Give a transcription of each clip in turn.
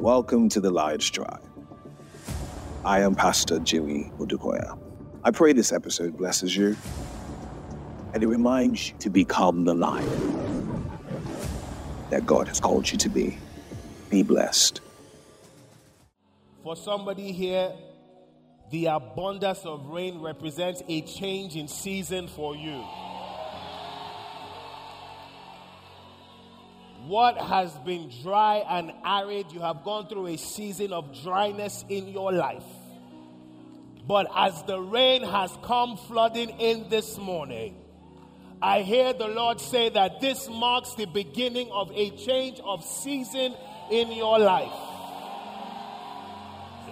Welcome to the Lions Tribe. I am Pastor Jimmy Odukoya. I pray this episode blesses you and it reminds you to become the lion that God has called you to be. Be blessed. For somebody here, the abundance of rain represents a change in season for you. What has been dry and arid, you have gone through a season of dryness in your life. But as the rain has come flooding in this morning, I hear the Lord say that this marks the beginning of a change of season in your life.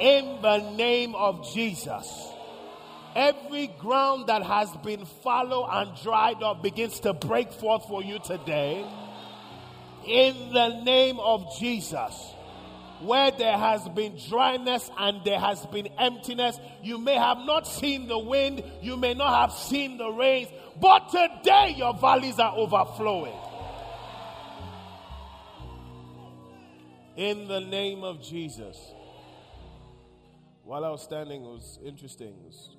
In the name of Jesus. Every ground that has been fallow and dried up begins to break forth for you today in the name of Jesus. Where there has been dryness and there has been emptiness, you may have not seen the wind, you may not have seen the rains, but today your valleys are overflowing. In the name of Jesus. While I was standing, it was interesting. It was,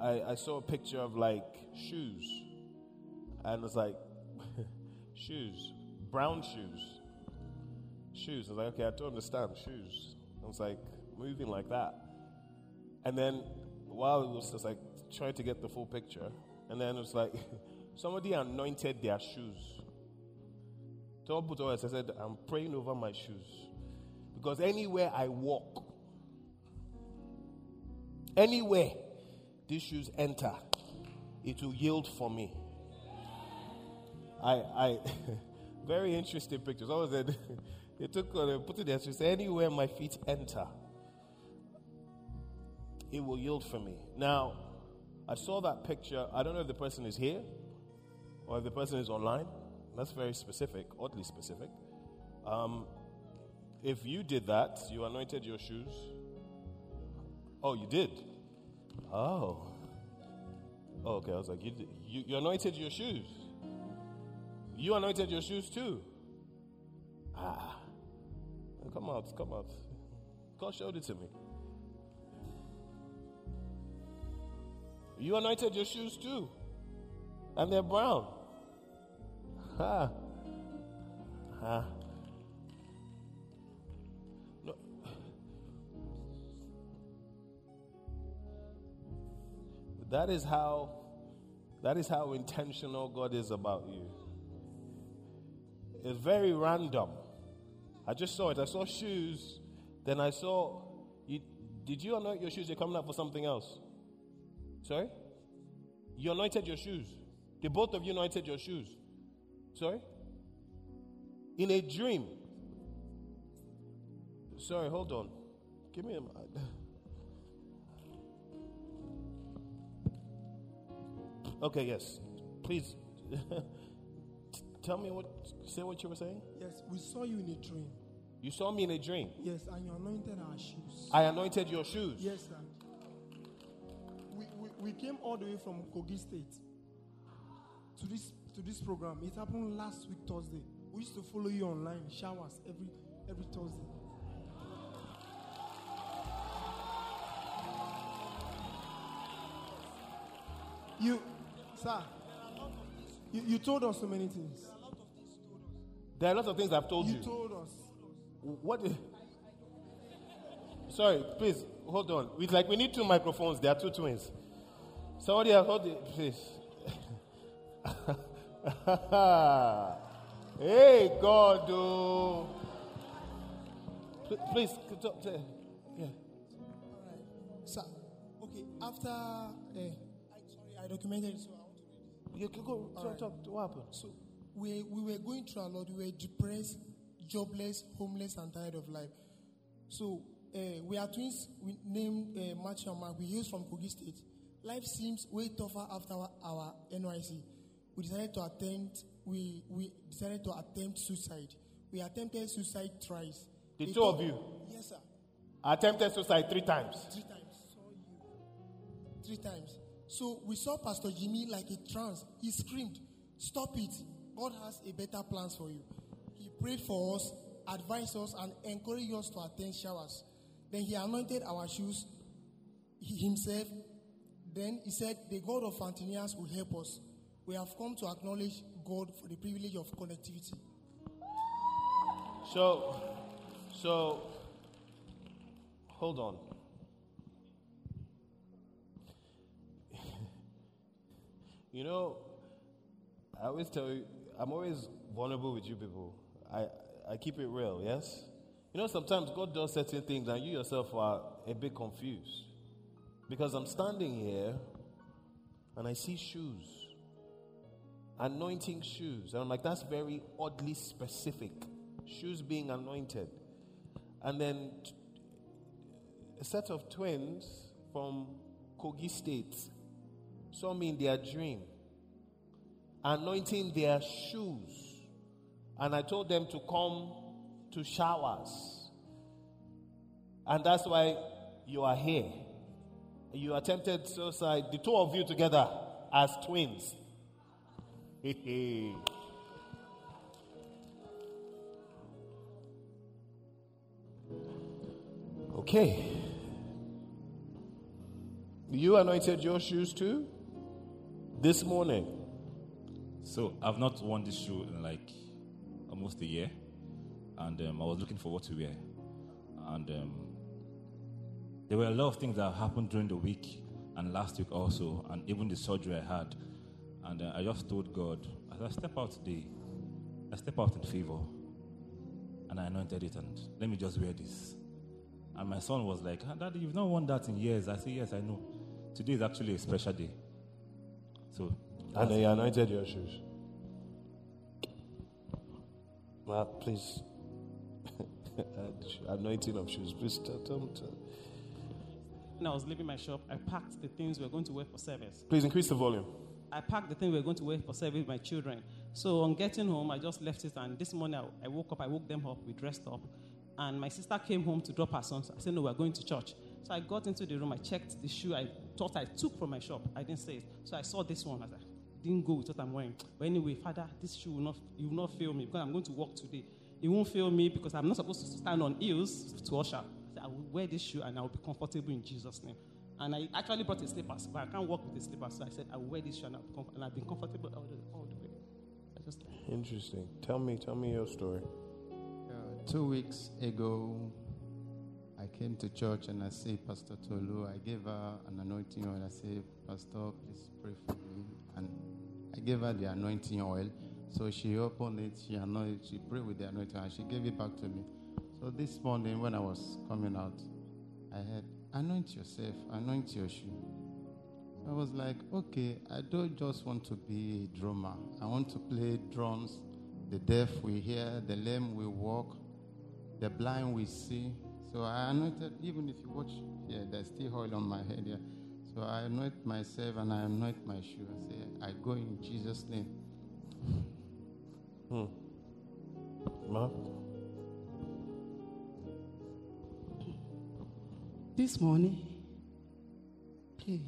I, I, I saw a picture of like shoes, and it's like shoes, brown shoes. Shoes. I was like, okay, I don't understand shoes. I was like, moving like that. And then while it was just like trying to get the full picture, and then it was like somebody anointed their shoes. So I said, I'm praying over my shoes. Because anywhere I walk, anywhere these shoes enter, it will yield for me. I, I, very interesting pictures. Always said, they took, uh, they put it there. So said, anywhere my feet enter, it will yield for me. Now, I saw that picture. I don't know if the person is here or if the person is online. That's very specific, oddly specific. Um, if you did that, you anointed your shoes. Oh, you did? Oh. oh okay, I was like, you, you, you anointed your shoes. You anointed your shoes too. Ah. Come out, come out. God showed it to me. You anointed your shoes too. And they're brown. Ha. Ha. No. That is how that is how intentional God is about you. It's very random. I just saw it. I saw shoes. Then I saw. You, did you anoint your shoes? You're coming up for something else. Sorry? You anointed your shoes. The both of you anointed your shoes. Sorry? In a dream. Sorry, hold on. Give me a. Okay, yes. Please. Tell me what, say what you were saying. Yes, we saw you in a dream. You saw me in a dream. Yes, and you anointed our shoes. I anointed your shoes. Yes, sir. We, we, we came all the way from Kogi State to this to this program. It happened last week Thursday. We used to follow you online, showers every every Thursday. You, sir, you, you told us so many things. There are lots of things I've told you. You told us. What? Is, sorry, please hold on. We like we need two microphones. There are two twins. Somebody else, hold it, please. hey, God, oh. Please, talk, yeah. All right, sir. Okay, after uh, I, sorry, I documented it, so I want to read. You can go. So right. talk. What happened? So we we were going through a lot. We were depressed, jobless, homeless, and tired of life. So uh, we are twins. We named uh, Mark. We hail from Kogi State. Life seems way tougher after our, our NYSC. We decided to attempt. We we decided to attempt suicide. We attempted suicide thrice. The they two of you. Yes, sir. Attempted suicide three times. Three times. Three times. So we saw Pastor Jimmy like a trance. He screamed, "Stop it! God has a better plans for you. He prayed for us advised us and encouraged us to attend showers. Then he anointed our shoes himself. Then he said, The God of Antonians will help us. We have come to acknowledge God for the privilege of connectivity. So, so, hold on. you know, I always tell you, I'm always vulnerable with you people. I, I keep it real, yes? You know, sometimes God does certain things and you yourself are a bit confused. Because I'm standing here and I see shoes, anointing shoes. And I'm like, that's very oddly specific. Shoes being anointed. And then a set of twins from Kogi State saw me in their dream, anointing their shoes. And I told them to come to showers. And that's why you are here. You attempted suicide, the two of you together as twins. okay. You anointed your shoes too? This morning. So I've not worn this shoe in like almost a year, and um, I was looking for what to wear, and um, there were a lot of things that happened during the week and last week also, and even the surgery I had, and uh, I just told God, as I step out today, I step out in favor, and I anointed it, and let me just wear this. And my son was like, "Ah, Daddy, you've not worn that in years. I said, Yes, I know. Today is actually a special day. So And then you anointed your shoes. Well, please. Anointing of shoes. Please tell, tell, tell. When I was leaving my shop, I packed the things we were going to wear for service. Please increase the volume. I packed the things we were going to wear for service with my children. So on getting home, I just left it. And this morning, I, I woke up, I woke them up, we dressed up. And my sister came home to drop her son. So I said, No, we're going to church. So I got into the room, I checked the shoe I thought I took from my shop. I didn't say it. So I saw this one. As I said, didn't go with what I'm wearing. But anyway, Father, this shoe will not, you will not fail me because I'm going to walk today. It won't fail me because I'm not supposed to stand on heels to usher. I said, I will wear this shoe and I will be comfortable in Jesus' name. And I actually brought a slippers, but I can't walk with the slippers. So I said, I will wear this shoe and I'll be comfortable. And I've been comfortable all the, all the way. I just, Interesting. Tell me, tell me your story. Uh, two weeks ago, I came to church and I see Pastor Tolu. I gave her an anointing oil. I said, Pastor, please pray for me. I gave her the anointing oil. So she opened it, she anointed, she prayed with the anointing, and she gave it back to me. So this morning, when I was coming out, I heard, anoint yourself, anoint your shoe. I was like, okay, I don't just want to be a drummer. I want to play drums. The deaf will hear, the lame will walk, the blind will see. So I anointed, even if you watch here, there's still oil on my head here. So I anoint myself and I anoint my shoe. I say, I go in Jesus' name. Hmm. Mark? This morning, hey,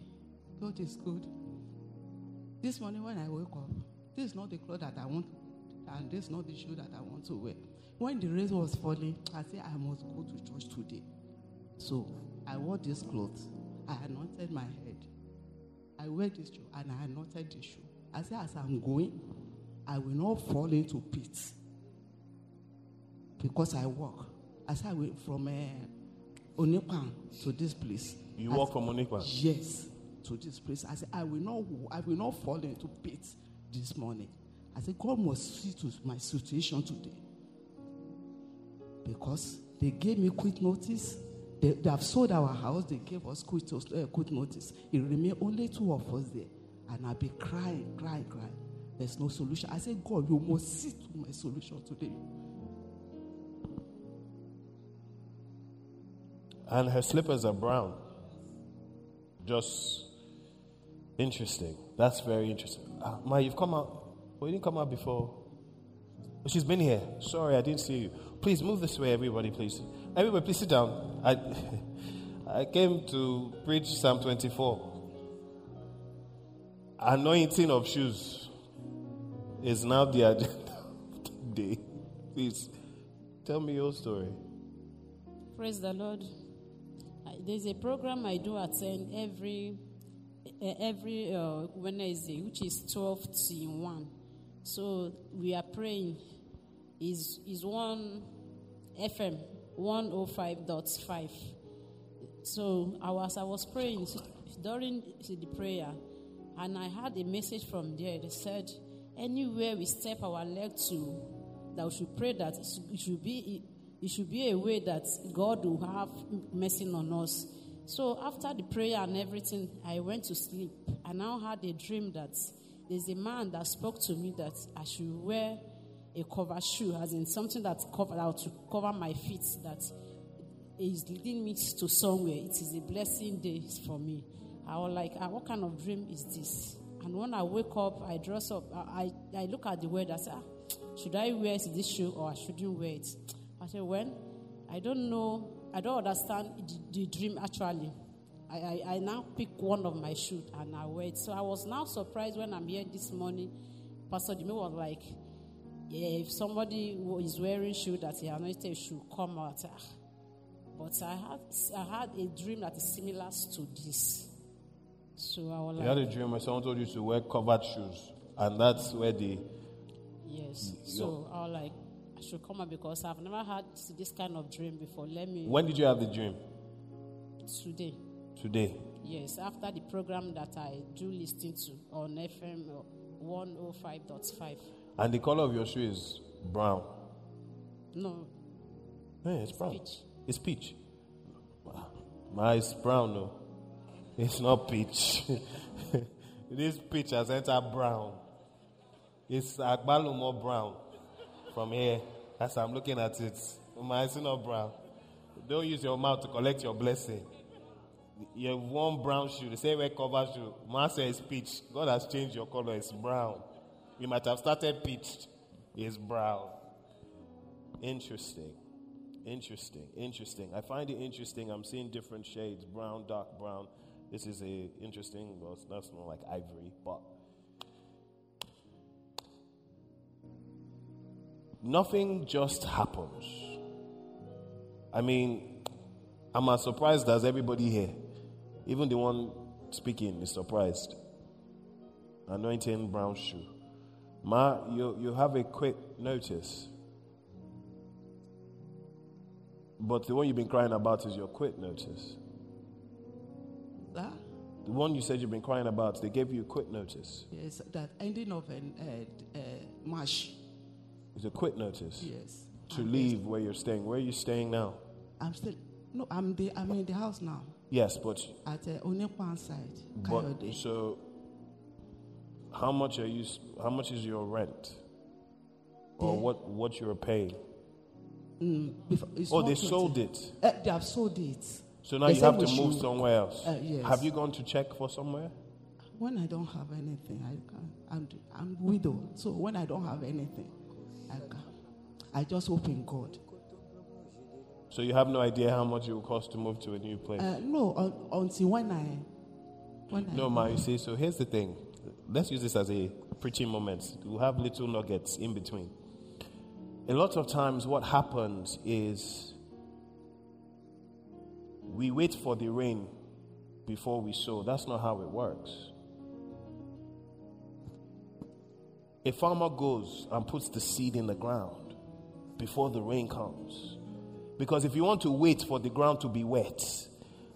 God is good. This morning when I woke up, this is not the clothes that I want, and this is not the shoe that I want to wear. When the rain was falling, I said I must go to church today. So I wore this clothes. I anointed my head. I wear this shoe and I anointed the shoe. I said, as I'm going, I will not fall into pits because I walk. As I went from uh, Onipan to this place. You I walk said, from Onipan? Yes, to this place. I said, I will not, I will not fall into pits this morning. I said, God must see to my situation today. Because they gave me quick notice. They, they have sold our house. They gave us quick, uh, quick notice. It remained only two of us there. And I've been crying, crying, crying. There's no solution. I said, God, you must see to my solution today. And her slippers are brown. Just interesting. That's very interesting. Uh, Ma, you've come out. Well, you didn't come out before. Oh, she's been here. Sorry, I didn't see you. Please move this way, everybody, please. Everybody, please sit down. I, I came to preach Psalm 24. Anointing of shoes is now the agenda of the day. Please Tell me your story. Praise the Lord. There's a program I do attend every eh, every uh, Wednesday, which is 12 to 1. So we are praying. Is is one FM 105.5. So I was I was praying during the prayer, and I had a message from there. They said, anywhere we step our leg to, that we should pray that it should be it should be a way that God will have mercy on us. So after the prayer and everything, I went to sleep. I now had a dream that there's a man that spoke to me that I should wear a cover shoe, as in something that cover out to cover my feet. That is leading me to somewhere. It is a blessing day for me. I was like, ah, what kind of dream is this? And when I wake up, I dress up. I, I, I look at the weather. I say, ah, should I wear this shoe or I shouldn't wear it? I said, when? I don't know. I don't understand the, the dream actually. I, I, I now pick one of my shoes and I wear it. So I was now surprised when I'm here this morning. Pastor Jimmy was like, yeah, if somebody who is wearing shoe that he anointed should come out. Ah, But I had I had a dream that is similar to this. So I was You had a dream where someone told you to wear covered shoes, and that's where the yes. So I was like, I should come out because I've never had this kind of dream before. Let me When did you have the dream? today. Today. Yes, after the program that I do listen to on FM 105.5. And the color of your shoe is brown. No, Hey, it's brown. peach. It's peach. My it's brown, no. It's not peach. this peach has entered brown. It's agbalumo brown from here. As I'm looking at it, my it's not brown. Don't use your mouth to collect your blessing. You have one brown shoe. The same way cover shoe. Man says peach. God has changed your color. It's brown. You might have started peach. his brow. Interesting. Interesting. Interesting. I find it interesting. I'm seeing different shades brown, dark brown. This is a interesting, well, it's not more like ivory, but nothing just happens. I mean, I'm as surprised as everybody here. Even the one speaking is surprised. Anointing brown shoe. Ma, you, you have a quick notice. But the one you've been crying about is your quit notice. That, The one you said you've been crying about, they gave you a quit notice. yes, that ending of an uh, uh, march. It's a quit notice Yes. to And leave where you're staying. Where are you staying now? I'm still no. I'm the. I'm in the house now Yes, but, at uh, Onekwan side. but Kayode. so how much are you? How much is your rent, or what what you're paying? Mm, Oh, they sold it. Uh, they have sold it. So now They you have to move should- somewhere else. Uh, yes. Have you gone to check for somewhere? When I don't have anything, I can. I'm, I'm widow, so when I don't have anything, I can. I just hope in God. So you have no idea how much it will cost to move to a new place. Uh, no, un, until when I, when I. No, ma, you see, so here's the thing. Let's use this as a preaching moment. We'll have little nuggets in between. A lot of times, what happens is we wait for the rain before we sow. That's not how it works. A farmer goes and puts the seed in the ground before the rain comes. Because if you want to wait for the ground to be wet,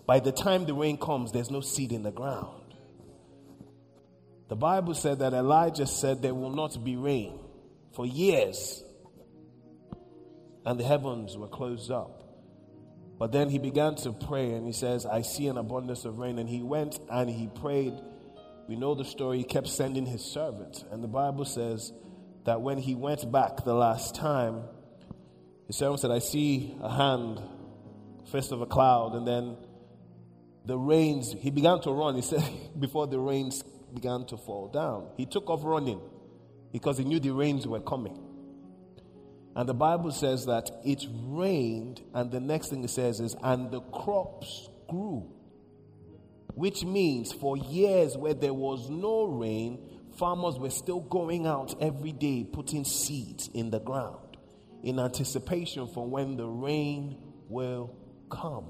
by the time the rain comes, there's no seed in the ground. The Bible said that Elijah said there will not be rain for years, and the heavens were closed up. But then he began to pray, and he says, I see an abundance of rain. And he went and he prayed. We know the story. He kept sending his servant. And the Bible says that when he went back the last time, his servant said, I see a hand, first of a cloud, and then the rains. He began to run. He said, before the rains began to fall down, he took off running because he knew the rains were coming. And the Bible says that it rained, and the next thing it says is, and the crops grew. Which means for years where there was no rain, farmers were still going out every day putting seeds in the ground. in anticipation for when the rain will come.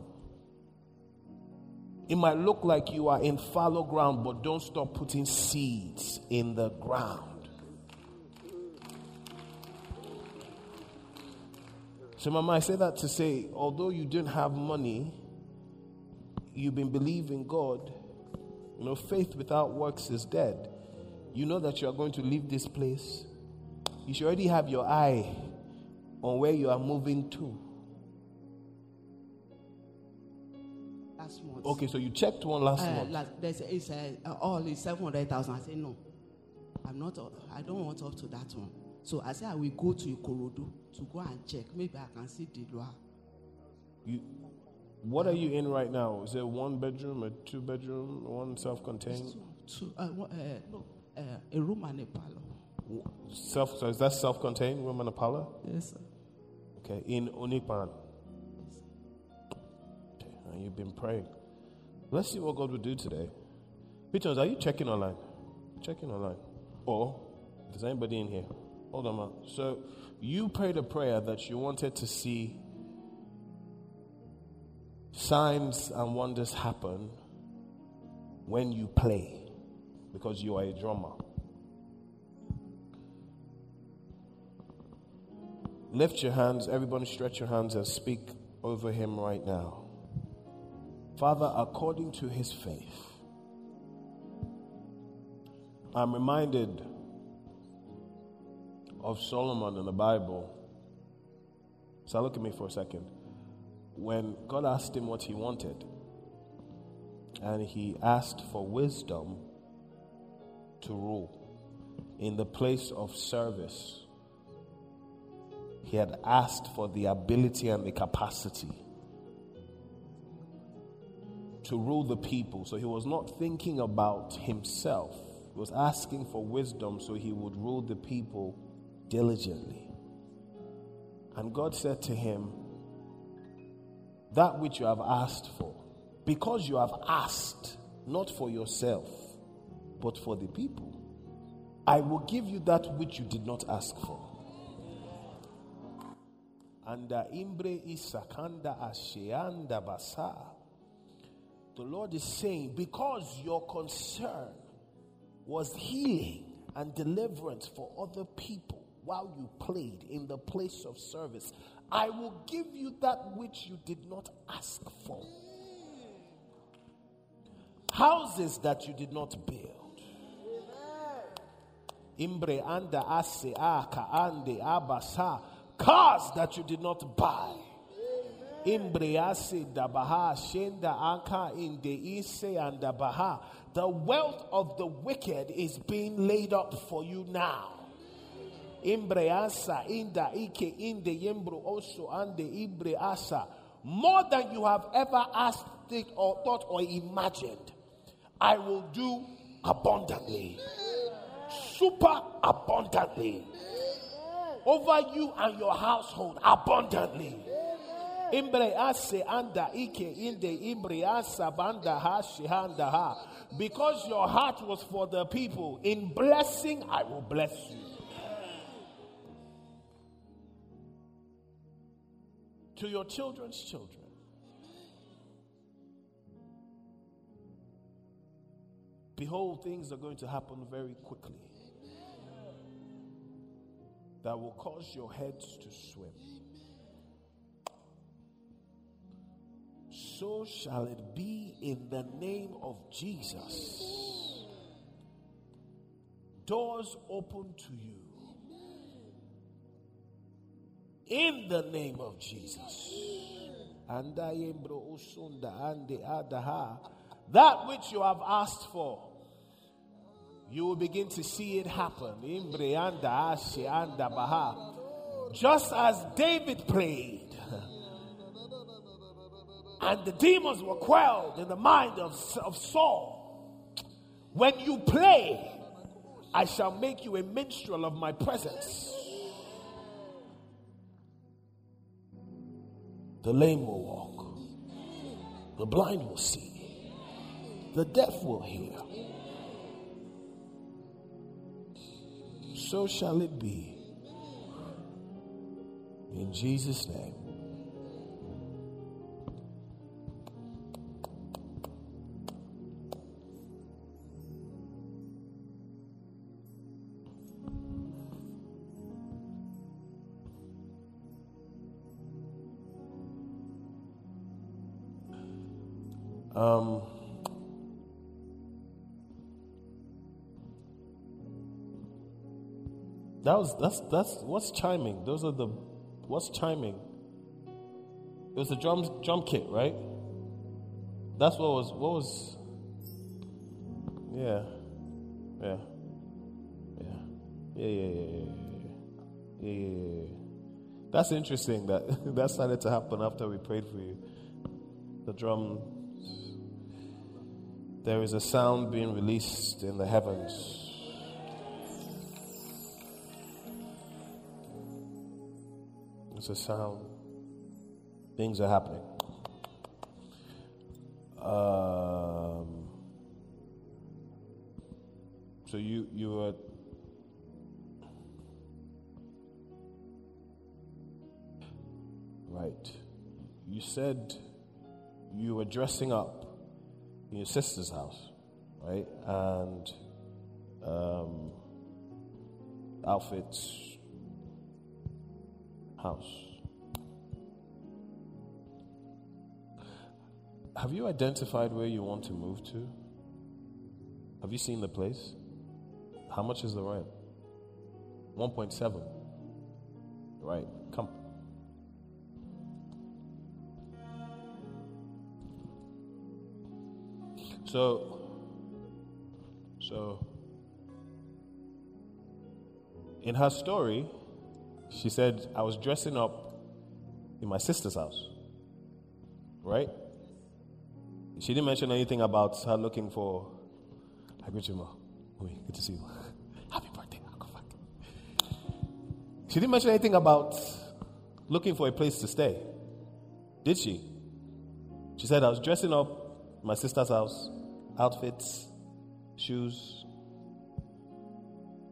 It might look like you are in fallow ground, but don't stop putting seeds in the ground. So, Mama, I say that to say, although you didn't have money, you've been believing God. You know, faith without works is dead. You know that you are going to leave this place. You should already have your eye on where you are moving to. Last month. Okay, so you checked one last Uh, month. last, there's, it's uh, uh, all is 700,000. I said, no. I'm not, uh, I don't want up to that one. So I said, I will go to Ikorodu to go and check. Maybe I can see the law. You, what are you in right now? Is it one bedroom, a two bedroom, one self-contained? Two, uh, one- uh, no, uh, a room and a parlor. Self, so is that self-contained, room and a parlor? Yes, sir. Okay, in Unikpan. And you've been praying. Let's see what God will do today. Peters, are you checking online? Checking online. Or, if there's anybody in here? Hold on, man. So, you prayed a prayer that you wanted to see signs and wonders happen when you play because you are a drummer. Lift your hands, everybody stretch your hands and speak over him right now. Father, according to his faith, I'm reminded of Solomon in the Bible. So look at me for a second. When God asked him what he wanted, and he asked for wisdom to rule in the place of service he had asked for the ability and the capacity to rule the people. So he was not thinking about himself, he was asking for wisdom so he would rule the people diligently. And God said to him, That which you have asked for, because you have asked not for yourself, but for the people, I will give you that which you did not ask for. Anda imbre isakanda asheanda basa. The Lord is saying, because your concern was healing and deliverance for other people while you played in the place of service, I will give you that which you did not ask for. Houses that you did not build. Imbre anda ase aka ande abasa cars that you did not buy. The wealth of the wicked is being laid up for you now. Ike also. More than you have ever asked or thought or imagined. I will do abundantly. Super abundantly over you and your household abundantly. Imbre ase anda ike inde imbre asa banda ha shihanda ha. Because your heart was for the people, in blessing I will bless you. To your children's children. Behold, things are going to happen very quickly that will cause your heads to swim. So shall it be in the name of Jesus. Doors open to you. In the name of Jesus. And I am embro usunda ande adaha. That which you have asked for you will begin to see it happen. Just as David prayed, and the demons were quelled in the mind of, of Saul. When you play, I shall make you a minstrel of my presence. The lame will walk, the blind will see, the deaf will hear. so shall it be. In Jesus' name. Um, that was that's that's what's chiming. Those are the what's chiming. It was a drum drum kit, right? That's what was what was. Yeah, yeah, yeah, yeah, yeah, yeah, yeah. yeah, yeah, yeah. That's interesting. That that started to happen after we prayed for you. The drum there is a sound being released in the heavens. It's a sound. Things are happening. Um, so you you were right. You said you were dressing up in your sister's house, right? And um, outfits house. Have you identified where you want to move to? Have you seen the place? How much is the rent? 1.7. Right, So, so, in her story, she said, I was dressing up in my sister's house. Right? She didn't mention anything about her looking for. I greet you, Ma. Good to see you. Happy birthday. I'll come back. She didn't mention anything about looking for a place to stay. Did she? She said, I was dressing up in my sister's house outfits, shoes.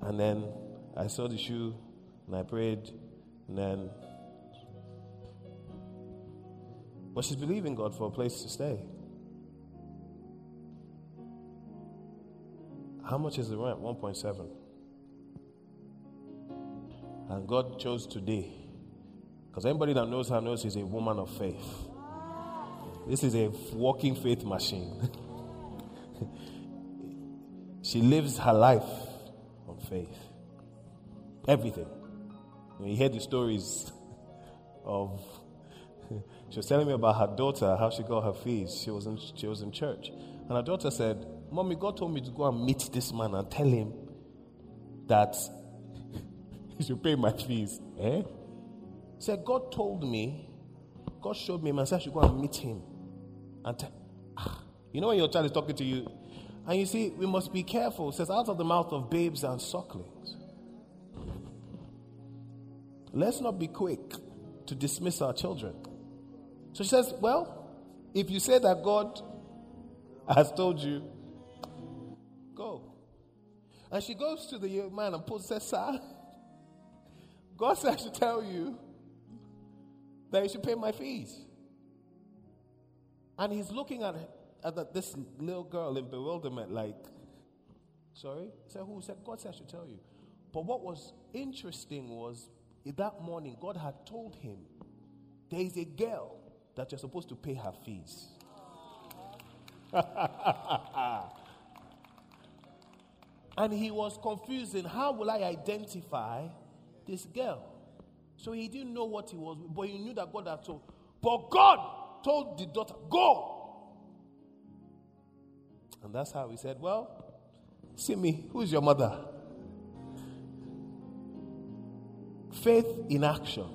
And then I saw the shoe and I prayed. And then. But she's believing God for a place to stay. How much is the rent? 1.7. And God chose today. Because anybody that knows her knows she's a woman of faith. This is a walking faith machine. She lives her life on faith. Everything. When you hear the stories of, she was telling me about her daughter, how she got her fees. She was in, she was in church. And her daughter said, Mommy, God told me to go and meet this man and tell him that he should pay my fees. Eh? She said, God told me, God showed me, and said I should go and meet him. And tell, you know when your child is talking to you, and you see, we must be careful. It says, out of the mouth of babes and sucklings. Let's not be quick to dismiss our children. So she says, Well, if you say that God has told you, go. And she goes to the young man and puts, says, Sir, God said I should tell you that you should pay my fees. And he's looking at at this little girl in bewilderment, like, sorry? Said who? Said God said I should tell you. But what was interesting was that morning God had told him there is a girl that you're supposed to pay her fees. and he was confused in how will I identify this girl? So he didn't know what he was, but he knew that God had told. But God told the daughter, Go and that's how he said, Well, see me, who's your mother? Faith in action.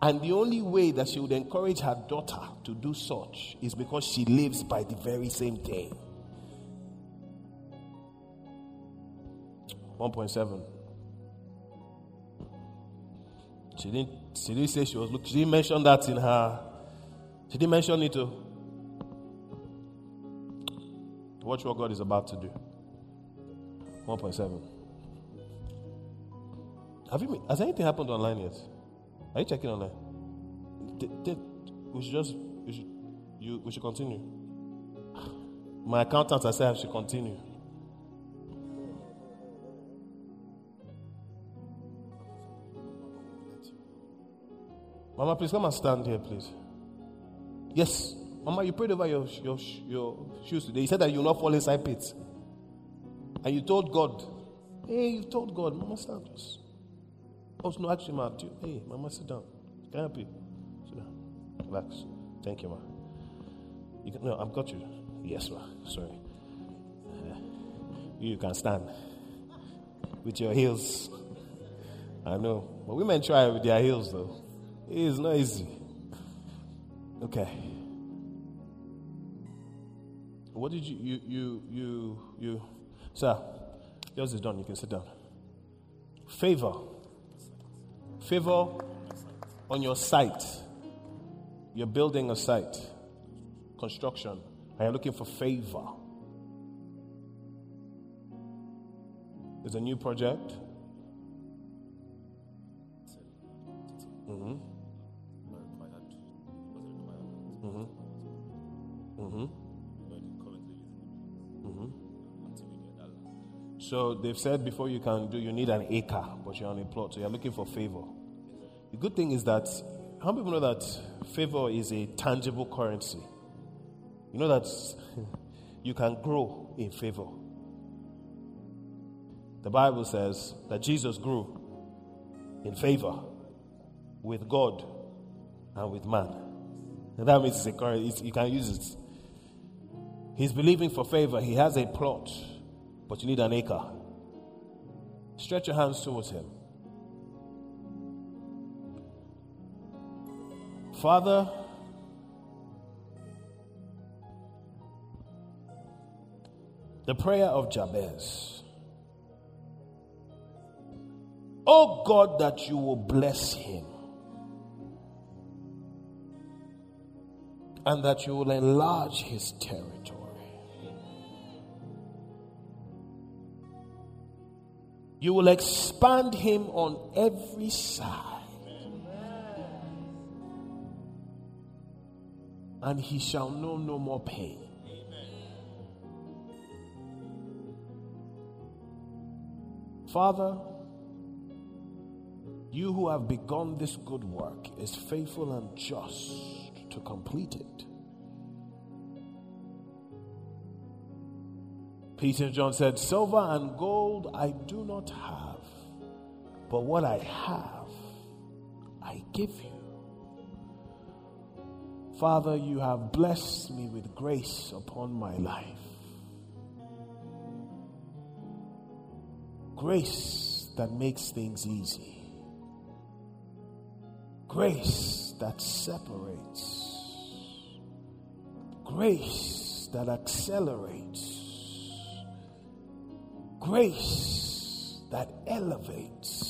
And the only way that she would encourage her daughter to do such is because she lives by the very same thing. 1.7. She didn't, she didn't say she was looking, she didn't mention that in her, she didn't mention it too. Watch what God is about to do. 1.7. Have you? Has anything happened online yet? Are you checking online? We should just. We should, you, we should continue. My accountant has said I should continue. Mama, please come and stand here, please. Yes, Mama, you prayed over your your your shoes today. You said that you will not fall inside pits, and you told God, "Hey, you told God, Mama, stand." Just. Oh no, actually, ma, do you- hey, Mama, sit down. Can I help you? Sit down. Relax. Thank you, ma. You can, no, I've got you. Yes, ma. Sorry. Uh, you can stand with your heels. I know, but women try with their heels though. It is not easy. Okay. What did you you you you you sir? Yours is done. You can sit down. Favor. Favor on your site. You're building a site. Construction. And you're looking for favor. There's a new project. Mm-hmm. So they've said before you can do, you need an acre, but you're on a plot, so you're looking for favor. The good thing is that how many people know that favor is a tangible currency? You know that you can grow in favor. The Bible says that Jesus grew in favor with God and with man. And that means it's a currency, you can use it. He's believing for favor. He has a plot, but you need an acre. Stretch your hands towards him. Father, the prayer of Jabez. Oh God, that you will bless him and that you will enlarge his territory. You will expand him on every side. And he shall know no more pain. Father, you who have begun this good work is faithful and just to complete it. Peter and John said, Silver and gold I do not have, but what I have, I give you. Father, you have blessed me with grace upon my life. Grace that makes things easy. Grace that separates. Grace that accelerates. Grace that elevates.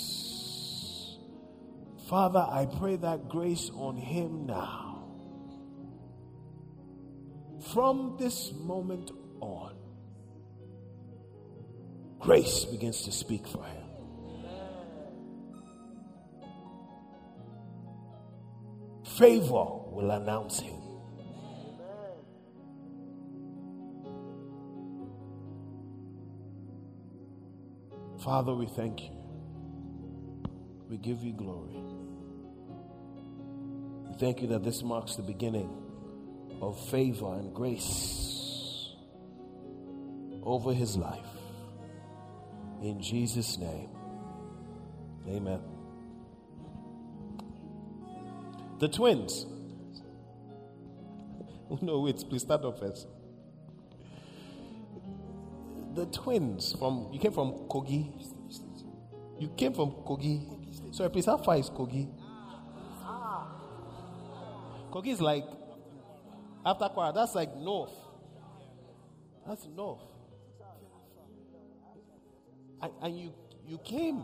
Father, I pray that grace on him now. From this moment on, grace begins to speak for him. Favor will announce him. Father, we thank you. We give you glory. We thank you that this marks the beginning of favor and grace over his life. In Jesus' name, amen. The twins. No, wait, please start off first. The twins from, you came from Kogi. You came from Kogi. Sorry, please, how far is Kogi? Kogi is like after Kwara, that's like north. That's north. And, and you you came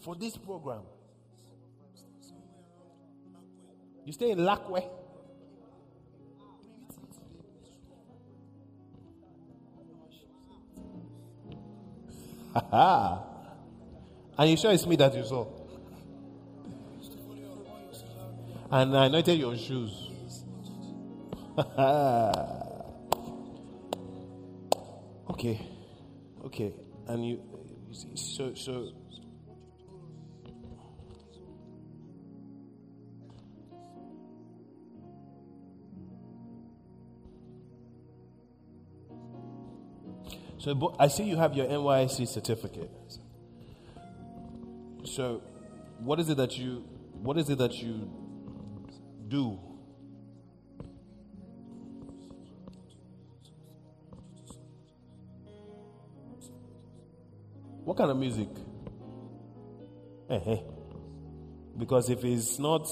for this program. You stay in Lakwe. And you sure it's me that you saw? And I anointed your shoes. okay. Okay. And you, so, so So I see you have your NYSC certificate. So, what is it that you what is it that you do? What kind of music? Hey, eh, eh. Because if it's not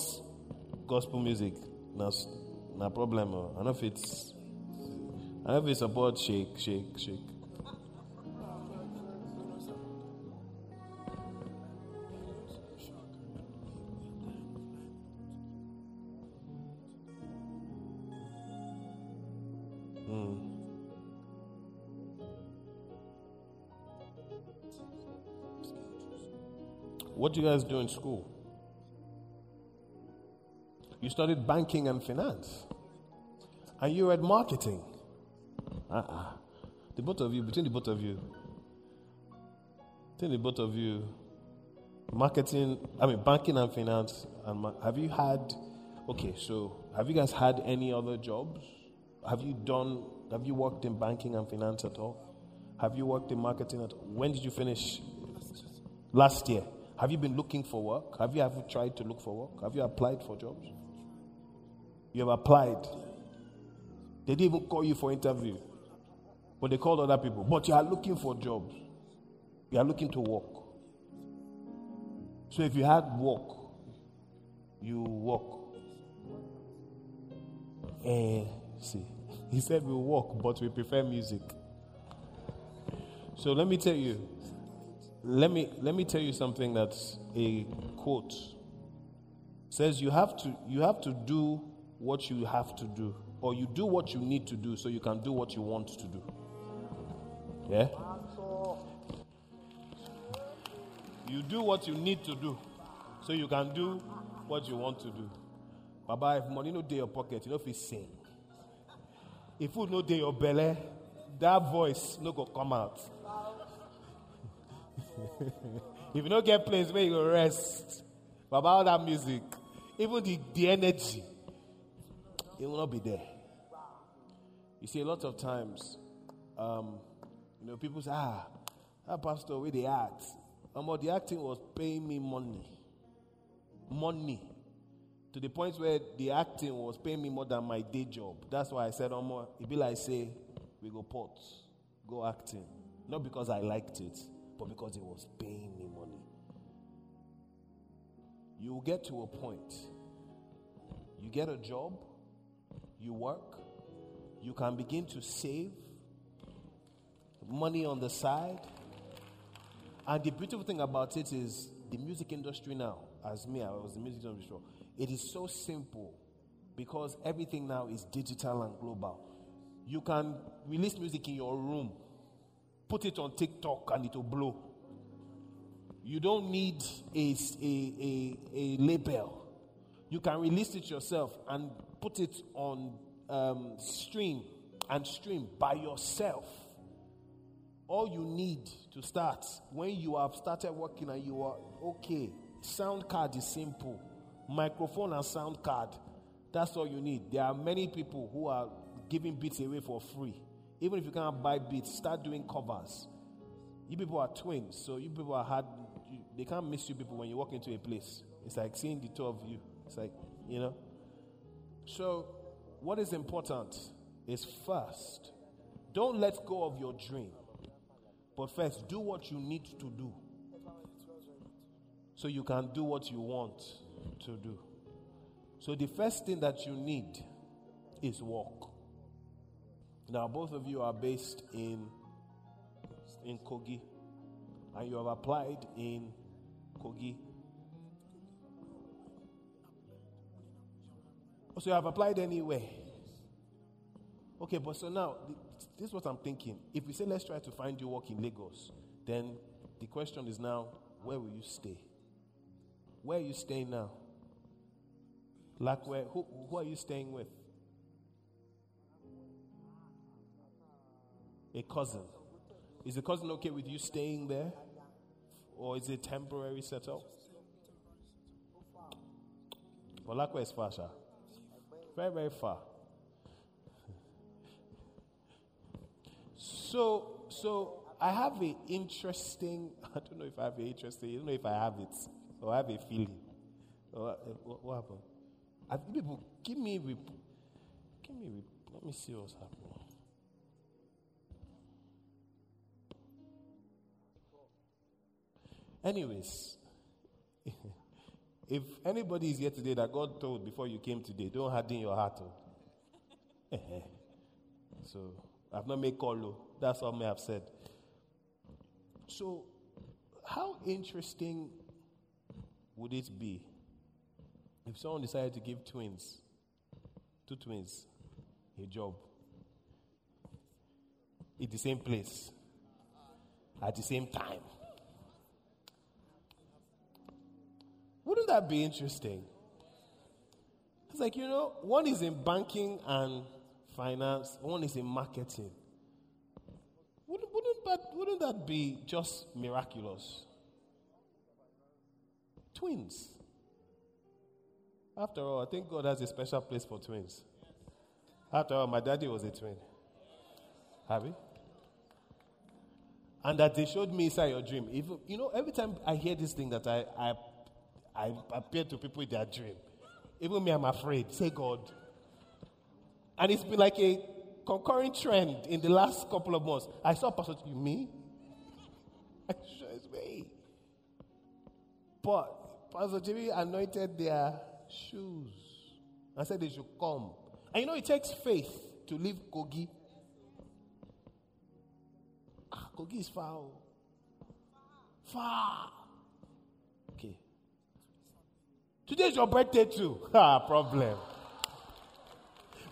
gospel music, that's no problem. I don't know if it's I don't know if it's about shake, shake, shake. Hmm. What do you guys do in school? You studied banking and finance. And you read marketing. Uh-uh. The both of you, between the both of you, between the both of you, marketing, I mean, banking and finance, and ma- have you had, okay, so have you guys had any other jobs? Have you done, have you worked in banking and finance at all? Have you worked in marketing at all? When did you finish? Last year. Have you been looking for work? Have you ever tried to look for work? Have you applied for jobs? You have applied. They didn't even call you for interview, but they called other people. But you are looking for jobs. You are looking to work. So if you had work, you work. And see, he said we walk, but we prefer music. So let me tell you, let me let me tell you something that's a quote it says you have to you have to do what you have to do or you do what you need to do so you can do what you want to do. Yeah? You do what you need to do so you can do what you want to do. Baba if money no dey your pocket you know if you sing if food no dey your belly that voice no go come out if you don't get place where you go rest, but about that music, even the, the energy, it will not be there. You see, a lot of times, um, you know, people say, ah, that pastor, where they act. Um, the acting was paying me money. Money. To the point where the acting was paying me more than my day job. That's why I said, um, it be like, say, we go port, go acting. Not because I liked it, but because it was paying me money. You get to a point, you get a job, you work, you can begin to save money on the side. And the beautiful thing about it is the music industry now, as me, I was the music industry, it is so simple because everything now is digital and global. You can release music in your room put it on TikTok and it will blow. You don't need a, a, a, a label. You can release it yourself and put it on um, stream and stream by yourself. All you need to start when you have started working and you are okay, sound card is simple. Microphone and sound card, that's all you need. There are many people who are giving beats away for free. Even if you can't buy beats, start doing covers. You people are twins, so you people are hard. You, they can't miss you people when you walk into a place. It's like seeing the two of you. It's like, you know. So, what is important is first, don't let go of your dream. But first, do what you need to do so you can do what you want to do. So, the first thing that you need is work. Now, both of you are based in, in Kogi, and you have applied in Kogi. So you have applied anywhere. Okay, but so now, this is what I'm thinking. If we say let's try to find you work in Lagos, then The question is now, where will you stay? Where are you staying now? Like where? Who, who are you staying with? A cousin. Is the cousin okay with you staying there? Or is it temporary setup? But Lakwa is far, sha. Very, very far. So, so I have an interesting, I don't know if I have an interesting, I don't know if I have it, or I have a feeling. Uh, what, what happened? I, people, give me, give me, let me see what's happening. Anyways, if anybody is here today that God told before you came today, don't harden your heart. Oh. so I've not made call. Oh. That's what I may have said. So, how interesting would it be if someone decided to give twins, two twins, a job in the same place at the same time? Wouldn't that be interesting? It's like, you know, one is in banking and finance, one is in marketing. Wouldn't, wouldn't, that, wouldn't that be just miraculous? Twins. After all, I think God has a special place for twins. After all, my daddy was a twin. Have? And that they showed me inside your dream. If, you know, every time I hear this thing that I, I I appear to people in their dream. Even me, I'm afraid. Say God. And it's been like a concurrent trend in the last couple of months. I saw Pastor you me. I sure it's me. But Pastor Jimmy anointed their shoes and said they should come. And you know, it takes faith to leave Kogi. Ah, Kogi is far. Oh. Far. Today's your birthday too. Ah, problem.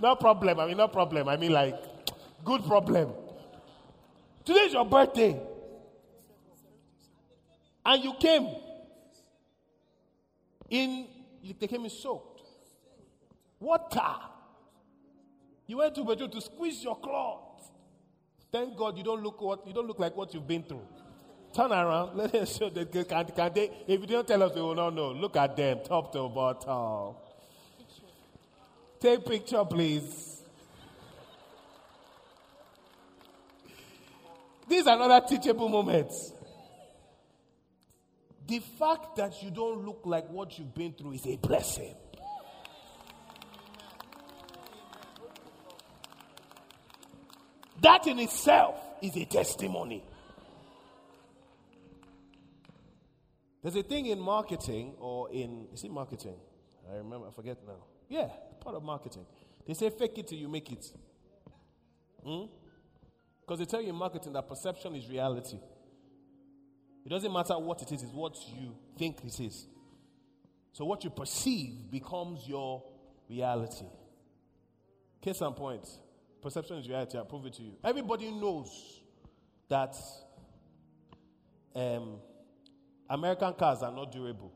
No problem. I mean, no problem. I mean, like, good problem. Today's your birthday. And you came in, they came in soaked. Water. You went to bedroom to squeeze your cloth. Thank God you don't look what you don't look like what you've been through. Turn around. Let us show the that can, can they, if you don't tell us, we will not know. Look at them, top to bottom. Take picture, please. These are another teachable moments. The fact that you don't look like what you've been through is a blessing. That in itself is a testimony. There's a thing in marketing or in, is it marketing? I remember, I forget now. Yeah, part of marketing. They say fake it till you make it. Because hmm? they tell you in marketing that perception is reality. It doesn't matter what it is, it's what you think it is. So what you perceive becomes your reality. Case and point. Perception is reality. I prove it to you. Everybody knows that um, American cars are not durable.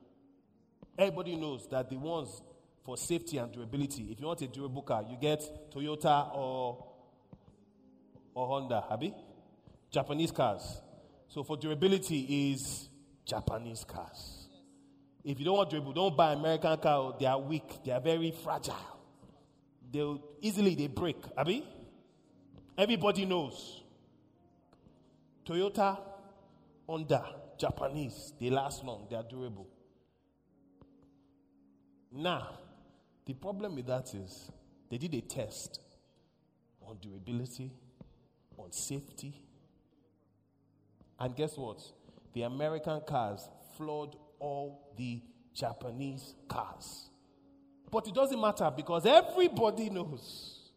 Everybody knows that the ones for safety and durability, if you want a durable car, you get Toyota or, or Honda, Abi? Japanese cars. So for durability is Japanese cars. If you don't want durable, don't buy American car. They are weak. They are very fragile. They easily they break. Abi? Everybody knows. Toyota, Honda, Japanese, they last long, they are durable. Now, the problem with that is they did a test on durability, on safety. And guess what? The American cars floored all the Japanese cars. But it doesn't matter because everybody knows.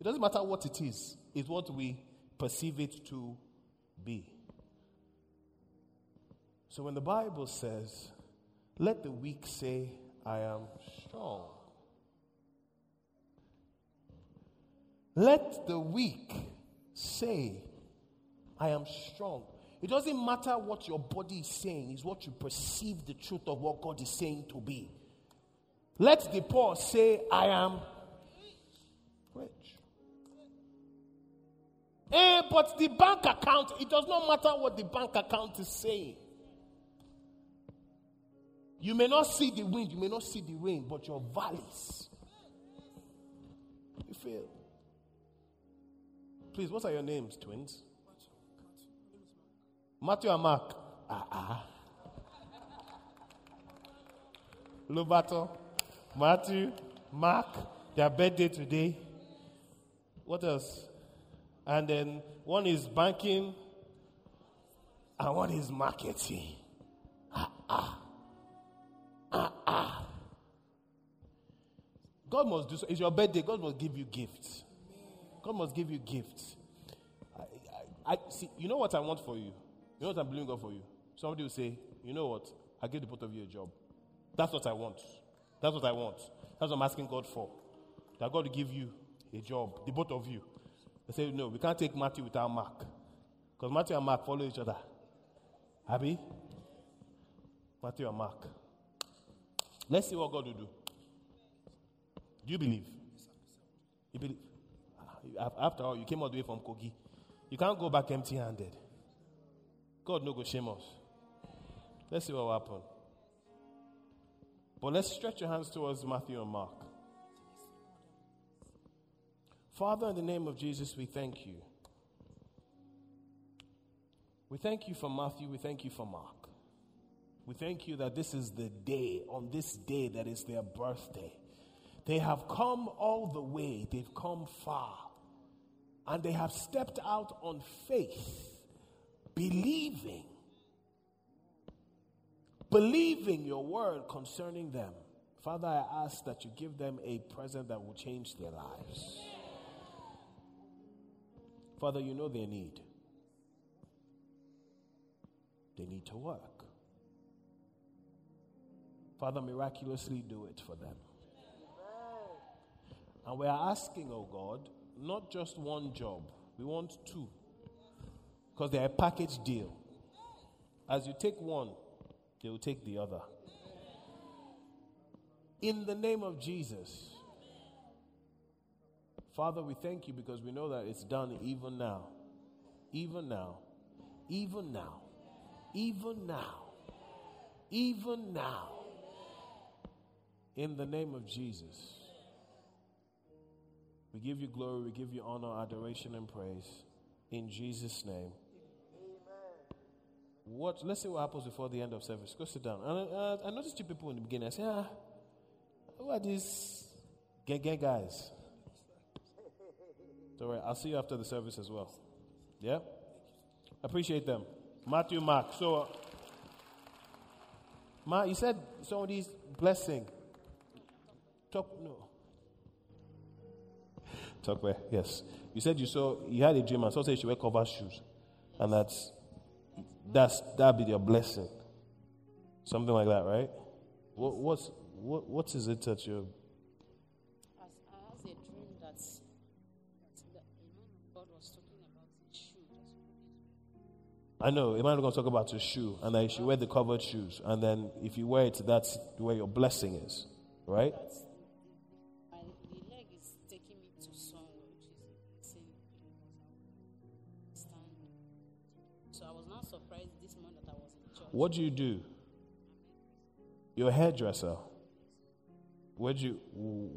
It doesn't matter what it is, it's what we perceive it to be. So when the Bible says, let the weak say, I am strong. Let the weak say, I am strong. It doesn't matter what your body is saying, it's what you perceive the truth of what God is saying to be. Let the poor say, I am rich. Eh, but the bank account, it does not matter what the bank account is saying. You may not see the wind, you may not see the rain, but your valleys, you feel. Please, what are your names, twins? Matthew and Mark. Ah, ah. Lobato, Matthew, Mark, their birthday today. What else? And then one is banking and one is marketing. Ah, ah. Ah, ah. God must do so. It's your birthday. God must give you gifts. God must give you gifts. I, I, I see. You know what I want for you. You know what I'm believing God for you. Somebody will say, "You know what? I give the both of you a job." That's what I want. That's what I want. That's what I'm asking God for. That God will give you a job, the both of you. They say, "No, we can't take Matthew without Mark, because Matthew and Mark follow each other." Abby, Matthew and Mark. Let's see what God will do. Do you believe? You believe? Ah, after all, you came all the way from Kogi. You can't go back empty handed. God no go shame us. Let's see what will happen. But let's stretch your hands towards Matthew and Mark. Father, in the name of Jesus, we thank you. We thank you for Matthew. We thank you for Mark. We thank you that this is the day, on this day that is their birthday. They have come all the way, they've come far, and they have stepped out on faith, believing, believing your word concerning them. Father, I ask that you give them a present that will change their lives. Father, you know their need. They need to work. Father, miraculously do it for them. And we are asking, oh God, not just one job, we want two. Because they're a package deal. As you take one, they will take the other. In the name of Jesus. Father, we thank you because we know that it's done even now. Even now. Even now. Even now. Even now. In the name of Jesus. We give you glory, we give you honor, adoration, and praise. In Jesus' name. What? Let's see what happens before the end of service. Go sit down. And uh, I noticed two people in the beginning. I said, ah, who are these gang gang guys? Don't worry, I'll see you after the service as well. Yeah? Appreciate them. Matthew, Mark. So, Ma, you said somebody's blessing. Talk, no. Talk where? Yes. You said you saw, you had a dream and say you should wear cover shoes. And that's, that's, that'd be your blessing. Something like that, right? What, what's, what, what is it that you're, I know, man going to talk about your shoe, and that you should wear the covered shoes. And then if you wear it, that's where your blessing is, right? That was in church. What do you do? You're a hairdresser. Where do you,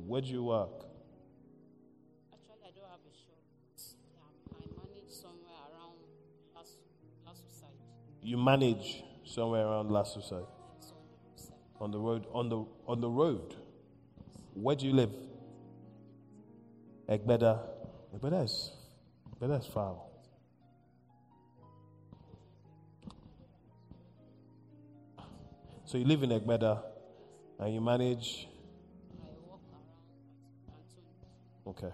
where do you work? Actually, I don't have a shop. I manage somewhere around last last side. You manage somewhere around Lasso side. The. On the road, on the on the road. Where do you live? Egbeda. Egbeda is Egbeda is far. So you live in Egbeda and you manage okay.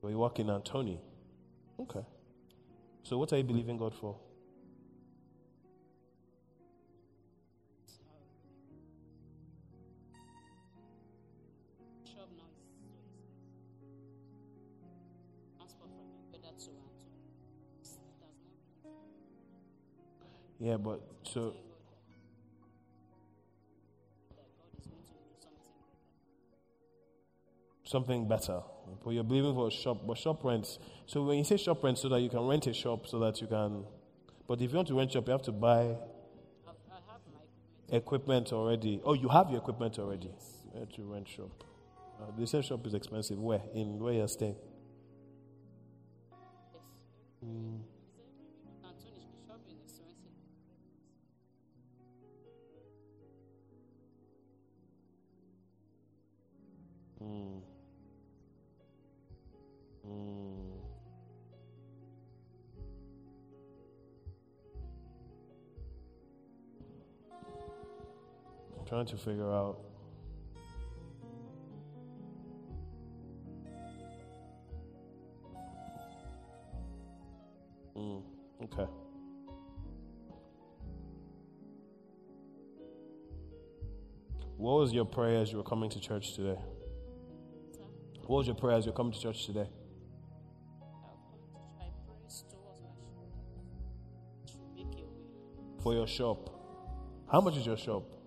So you work in Anthony. Okay. So what are you believing God for? Yeah, but is something better. But you're believing for a shop, but shop rents. So when you say shop rent, so that you can rent a shop, so that you can. But if you want to rent shop, you have to buy I have my equipment already. Oh, you have your equipment already. Have to rent shop. Uh, the same shop is expensive. Where in where you're staying? The shop trying to figure out. Mm, okay. What was your prayer as you were coming to church today? What was your prayer as you were coming to church today? I praise towards my shop to make a way. For your shop. How much is your shop?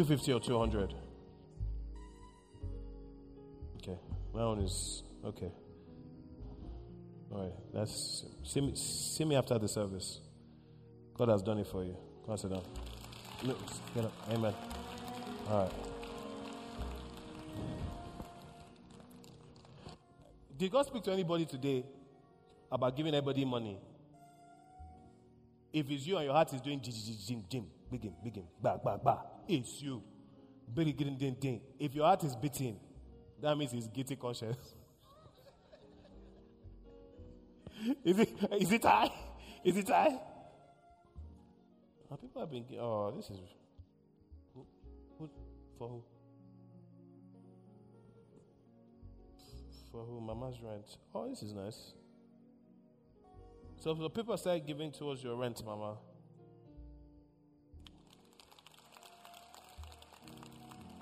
250 or 200? Okay. That one is okay. All right. That's see me, see me after the service. God has done it for you. Come on, sit down. Look, get up. Amen. All right. Did God speak to anybody today about giving everybody money? If it's you and your heart is doing jim, jim, jim, begin, begin, ba, ba, ba, it's you. If your heart is beating, that means it's guilty conscience. is it is it high? Is it high? And people have been oh this is who, who for who? For who? Mama's rent. Oh, this is nice. So the people start giving towards your rent, Mama.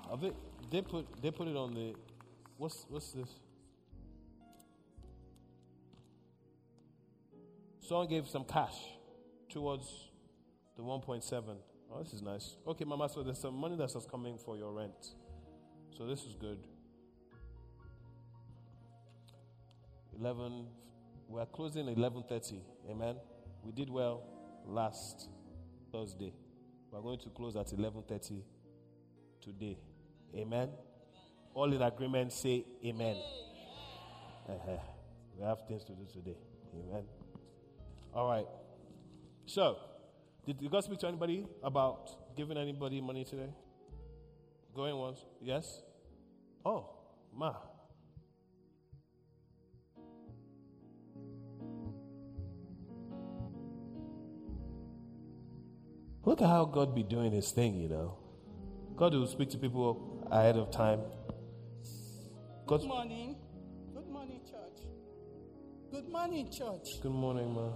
Have they, they put they put it on the what's what's this? Someone gave some cash towards the 1.7. Oh, this is nice. Okay, Mama. So there's some money that's just coming for your rent. So this is good. 11. We're closing 11:30. Amen. We did well last Thursday. We're going to close at 11:30 today. Amen. All in agreement say amen. Uh-huh. We have things to do today. Amen. All right. So, did you God speak to anybody about giving anybody money today? Going once? Yes? Oh, ma. Look at how God be doing his thing, you know. God will speak to people ahead of time. Good morning. Good morning, church. Good morning, church. good morning, ma.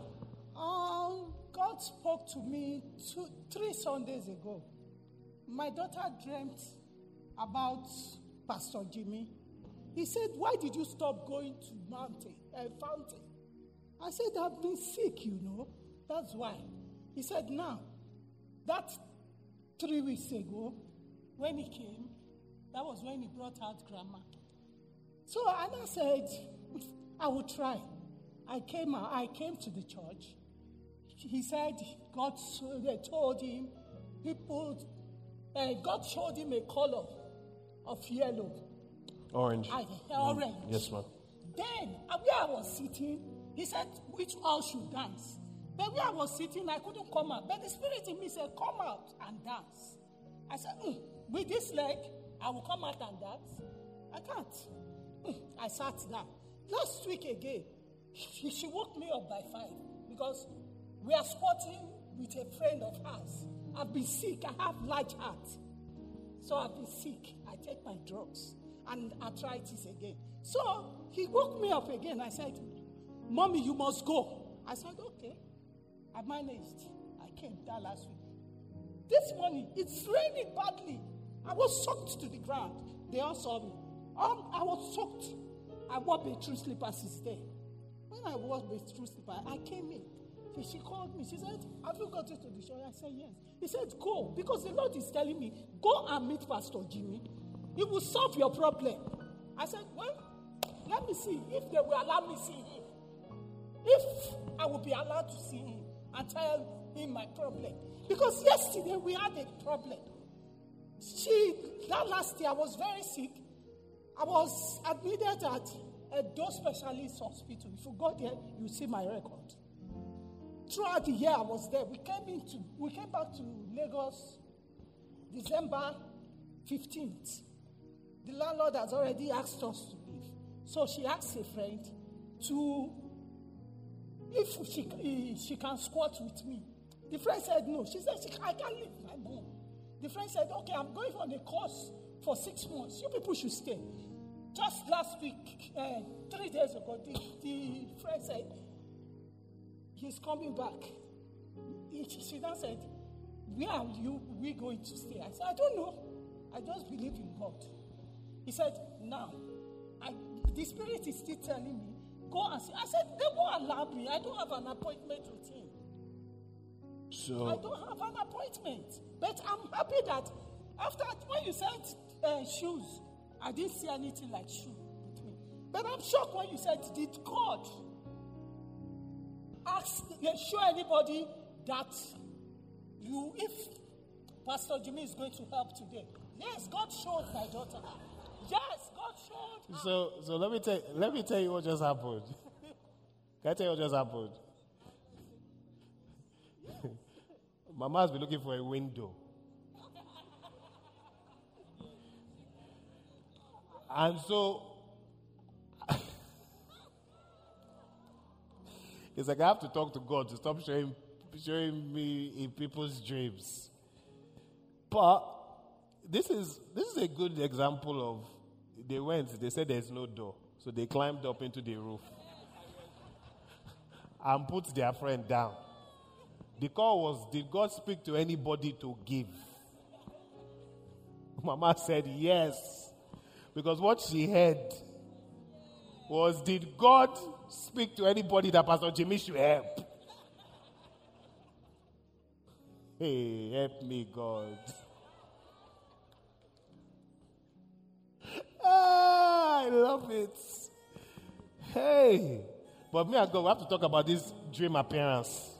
Um, God spoke to me two, three Sundays ago. My daughter dreamt about Pastor Jimmy. He said, "Why did you stop going to mountain, uh, fountain?" I said, "I've been sick, you know. That's why." He said, "Now, that three weeks ago, when he came, that was when he brought out grandma." So Anna said, I will try. I came out, I came to the church. He said God they told him, people, uh, God showed him a color of yellow. Orange. I, orange. Yes, ma'am. Then, uh, where I was sitting, he said, which all should dance. But where I was sitting, I couldn't come out. But the spirit in me said, come out and dance. I said, "Hmm, with this leg, I will come out and dance. I can't. Hmm, I sat down. Last week again, she, she woke me up by five because we are squatting with a friend of ours. I've been sick. I have large heart. So I've been sick. I take my drugs and arthritis again. So he woke me up again. I said, Mommy, you must go. I said, Okay. I managed. I came that last week. This morning, it's raining badly. I was soaked to the ground. They all saw me. Um, I was soaked. I wore true slippers there. When I wore true slippers, I came in. She, she called me. She said, Have you got to the? I said, Yes. He said, Go. Because the Lord is telling me, Go and meet Pastor Jimmy. He will solve your problem. I said, Well, let me see if they will allow me to see him. If I will be allowed to see him and tell him my problem. Because yesterday we had a problem. She, that last year, I was very sick. I was admitted at a dose specialist hospital. If you go there, you see my record. Throughout the year I was there, we came into we came back to Lagos December 15th. The landlord has already asked us to leave. So she asked a friend to if she, she can squat with me. The friend said no. She said, I can't leave. The friend said, okay, I'm going on a course for six months. You people should stay. Just last week, uh, three days ago, the, the friend said, he's coming back. He, she then said, where are you we going to stay? I said, I don't know. I just believe in God. He said, now, I, the spirit is still telling me, go and see. I said, they won't allow me. I don't have an appointment with him. So I don't have an appointment. But I'm happy that after when you said uh, shoes, I didn't see anything like shoe with me. But I'm shocked when you said, Did God ask, show anybody that you, if Pastor Jimmy is going to help today? Yes, God showed my daughter. Yes, God showed. Her. So, so let me tell let me tell you what just happened. Can I tell you what just happened? Mama has been looking for a window. And so it's like I have to talk to God to stop showing, showing me in people's dreams. But this is this is a good example of they went, they said there's no door. So they climbed up into the roof and put their friend down. The call was Did God speak to anybody to give? Mama said yes. Because what she heard was Did God speak to anybody that Pastor Jimmy should help? Hey, help me, God. Ah, I love it. Hey. But me and God, we have to talk about this dream appearance.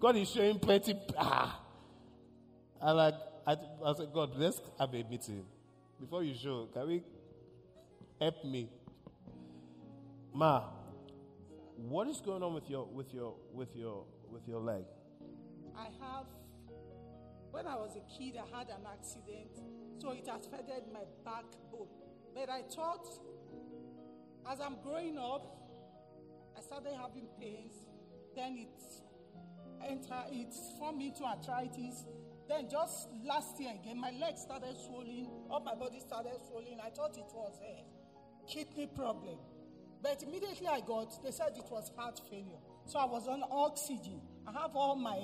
God is showing plenty. Ah. I like, I, I said, God, let's have a meeting. Before you show, can we help me? Ma, what is going on with your with your with your with your leg? I have when I was a kid I had an accident, so it affected my backbone. But I thought as I'm growing up, I started having pains. Then it enter it formed into arthritis. Then just last year again, my legs started swelling, all my body started swelling. I thought it was a kidney problem. But immediately I got, they said it was heart failure. So I was on oxygen. I have all my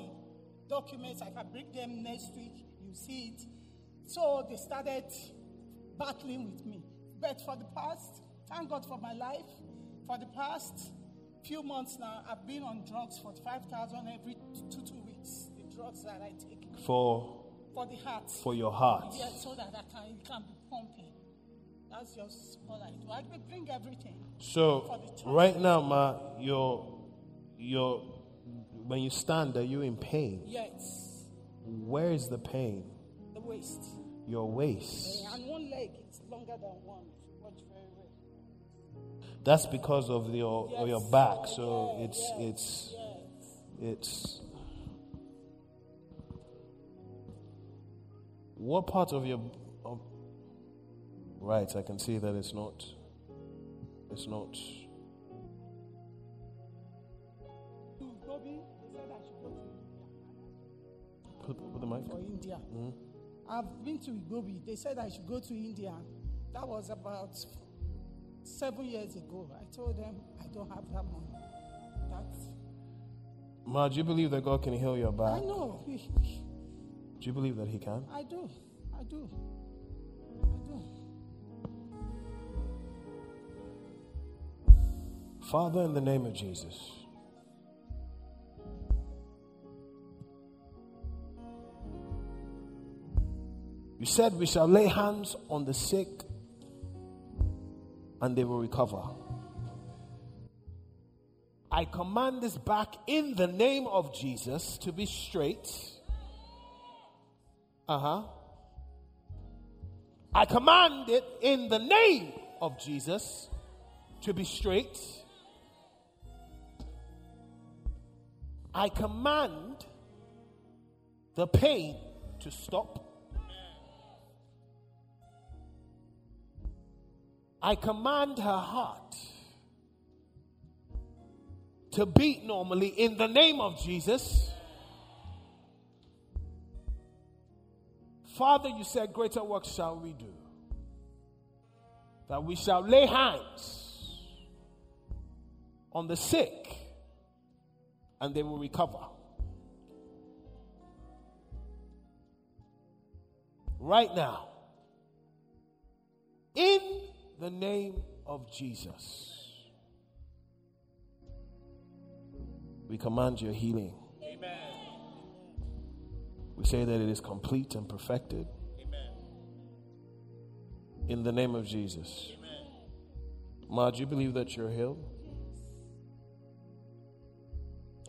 documents. I can bring them next week. You see it. So they started battling with me. But for the past, thank God for my life, for the past few months now, I've been on drugs for 5,000 every two, two weeks. The drugs that I take. For for the heart. For your heart. Yes, so that I can it can be pumping. That's just all I do. I bring everything. So right now, ma, your your when you stand, are you in pain? Yes. Where is the pain? The waist. Your waist. And one leg is longer than one. That's because of your yes. your back. So it's it's it's what part of your of, right? I can see that it's not it's not. Put, put the mic. For India. Mm-hmm. I've been to Igbobi. They said I should go to India. That was about seven years ago. I told them I don't have that money. That's Ma, do you believe that God can heal your back? I know. Do you believe that He can? I do. I do. I do. Father, in the name of Jesus. You said we shall lay hands on the sick and they will recover. I command this back in the name of Jesus to be straight. Uh huh. I command it in the name of Jesus to be straight. I command the pain to stop. I command her heart to beat normally in the name of Jesus. Father, you said, Greater work shall we do. That we shall lay hands on the sick and they will recover. Right now, in the name of Jesus. We command your healing. Amen. We say that it is complete and perfected. Amen. In the name of Jesus. Amen. Ma, do you believe that you're healed?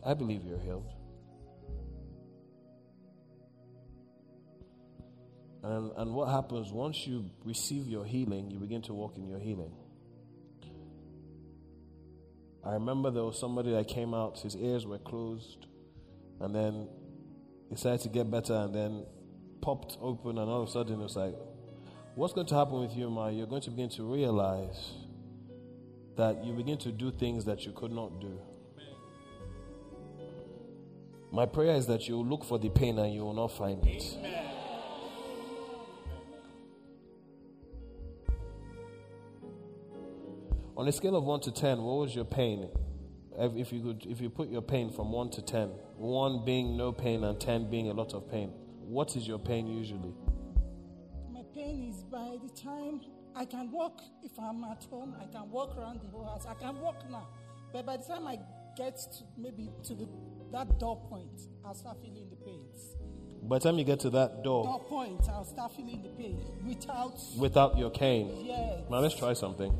I believe you're healed. And, and what happens once you receive your healing, you begin to walk in your healing. I remember there was somebody that came out, his ears were closed, and then he started to get better, and then popped open, and all of a sudden it was like, What's going to happen with you, Ma? You're going to begin to realize that you begin to do things that you could not do. My prayer is that you look for the pain and you will not find it. Amen. On a scale of 1 to 10, what was your pain? If you could if you put your pain from 1 to 10, 1 being no pain and 10 being a lot of pain, what is your pain usually? My pain is by the time I can walk if I'm at home, I can walk around the whole house. I can walk now. But by the time I get to maybe to the, that door point, I'll start feeling the pains. By the time you get to that door, Door point, I'll start feeling the pain without. without your cane. Yes. Now let's try something.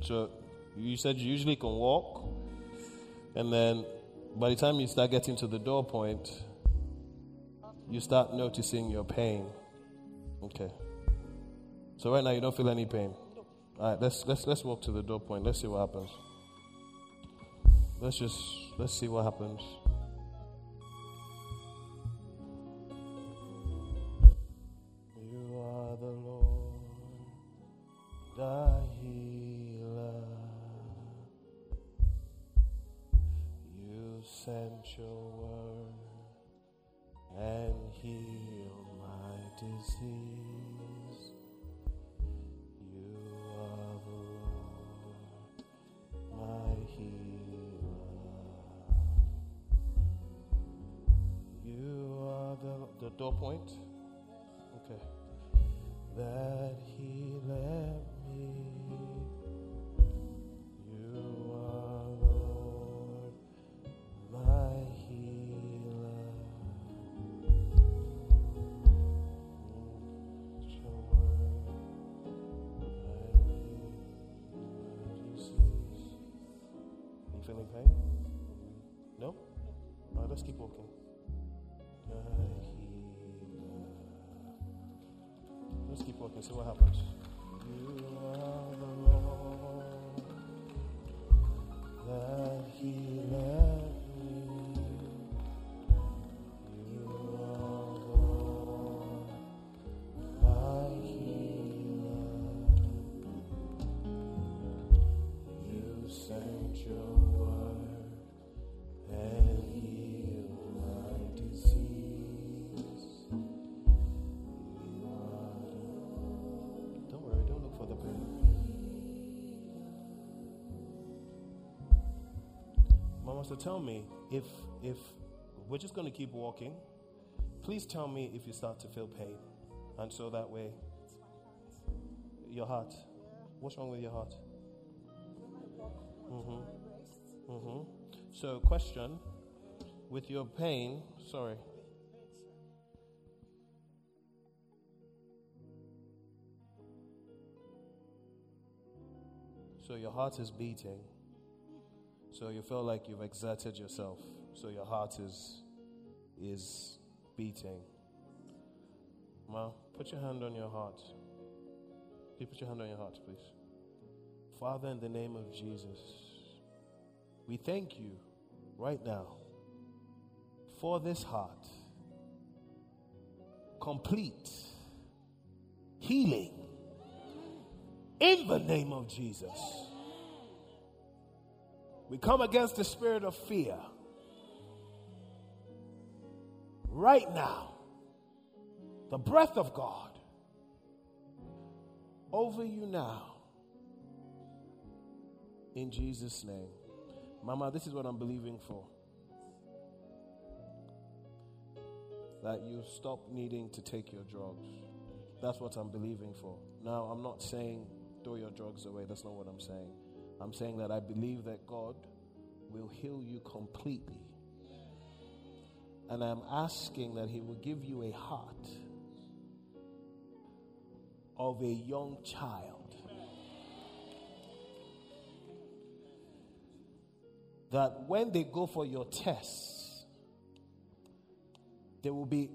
So you said you usually can walk, and then by the time you start getting to the door point, you start noticing your pain. Okay. So right now you don't feel any pain. All right, let's let's let's walk to the door point. Let's see what happens. Let's just let's see what happens. So tell me if if we're just going to keep walking, Please tell me if you start to feel pain. And so that way, your heart. What's wrong with your heart? Mm-hmm. Mm-hmm. So, question with your pain, sorry. So, your heart is beating. So, you feel like you've exerted yourself. So, your heart is is beating. Ma, put your hand on your heart. Can you put your hand on your heart, please? Father, in the name of Jesus, we thank you right now for this heart. Complete healing in the name of Jesus. We come against the spirit of fear right now. The breath of God over you now. In Jesus' name. Mama, this is what I'm believing for. That you stop needing to take your drugs. That's what I'm believing for. Now, I'm not saying throw your drugs away. That's not what I'm saying. I'm saying that I believe that God will heal you completely. And I'm asking that He will give you a heart of a young child. That when they go for your tests, they will be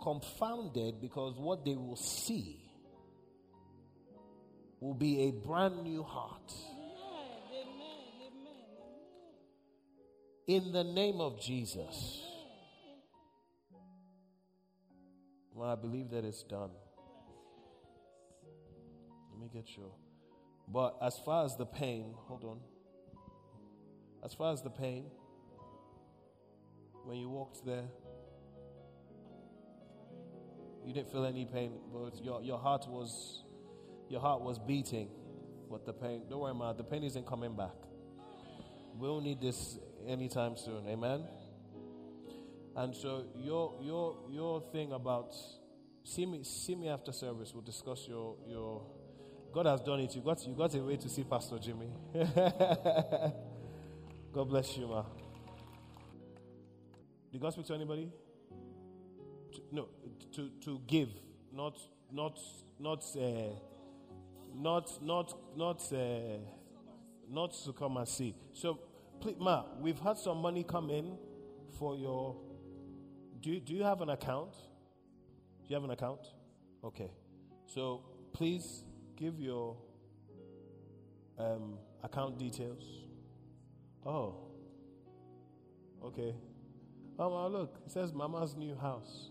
confounded because what they will see will be a brand new heart. In the name of Jesus. Well, I believe that it's done. Let me get sure. But as far as the pain, hold on. As far as the pain, when you walked there, you didn't feel any pain, but your, your heart was your heart was beating. But the pain, don't worry, man, the pain isn't coming back. We'll need this anytime soon. Amen. And so your your your thing about see me see me after service. We'll discuss your your God has done it. You got you got a way to see Pastor Jimmy. God bless you, ma. Did God speak to anybody? To, no, to to give, not not not uh, not not not uh, not to come and see. So, please, ma, we've had some money come in for your. Do you, do you have an account? Do you have an account? Okay. So please give your um, account details. Oh. Okay. Oh, well, look, it says Mama's new house.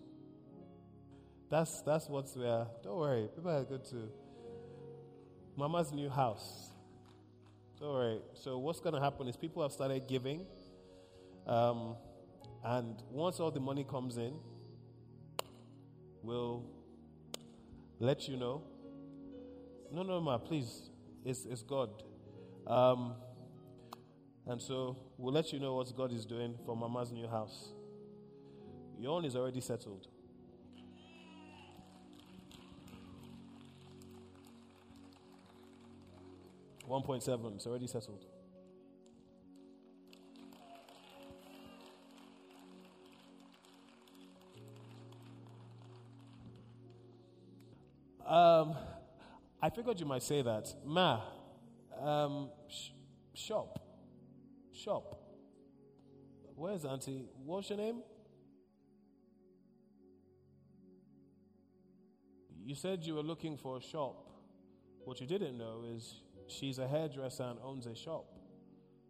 That's that's what's there. Don't worry, people are good to Mama's new house. Don't. So what's going to happen is people have started giving, um, and once all the money comes in, we'll let you know. No, no, ma, please. It's, it's God. Um, and so we'll let you know what God is doing for Mama's new house. Your own is already settled. One point seven, it's already settled. Um, I figured you might say that. Ma, um, sh- shop. Shop. Where's Auntie? What's your name? You said you were looking for a shop. What you didn't know is she's a hairdresser and owns a shop.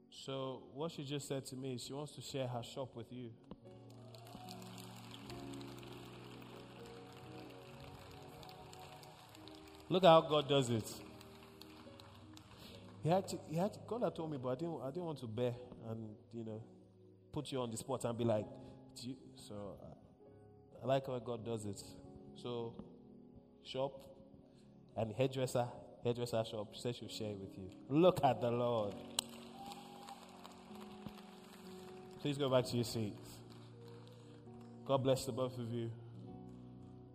So, what she just said to me is she wants to share her shop with you. Look how God does it. He had to, he had to, God had told me, but I didn't, I didn't want to bear and, you know, put you on the spot and be like, so I, I like how God does it. So, shop and hairdresser, hairdresser shop, said she'll share it with you. Look at the Lord. Please go back to your seats. God bless the both of you.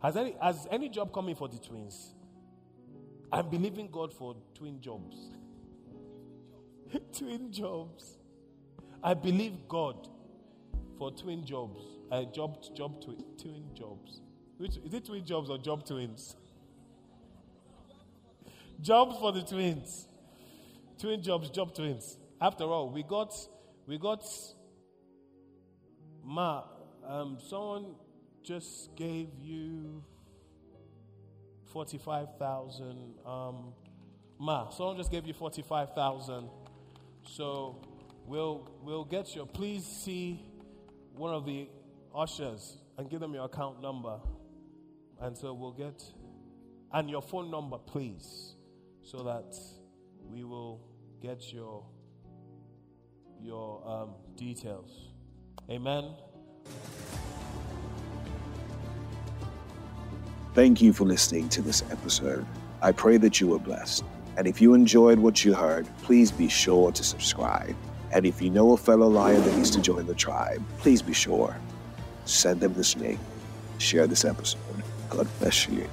Has any has any job coming for the twins? I'm believing God for twin jobs. twin jobs. I believe God for twin jobs. Uh, job job twi- twin jobs. Which is it twin jobs or job twins? Jobs for the twins. Twin jobs, job twins. After all, we got we got Ma, um, someone just gave you 45,000. Um, Ma, someone just gave you 45,000. So we'll, we'll get your, please see one of the ushers and give them your account number. And so we'll get, and your phone number, please, so that we will get your, your um, details. Amen. Thank you for listening to this episode. I pray that you were blessed. And if you enjoyed what you heard, please be sure to subscribe. And if you know a fellow lion that needs to join the tribe, please be sure. Send them this link. Share this episode. God bless you.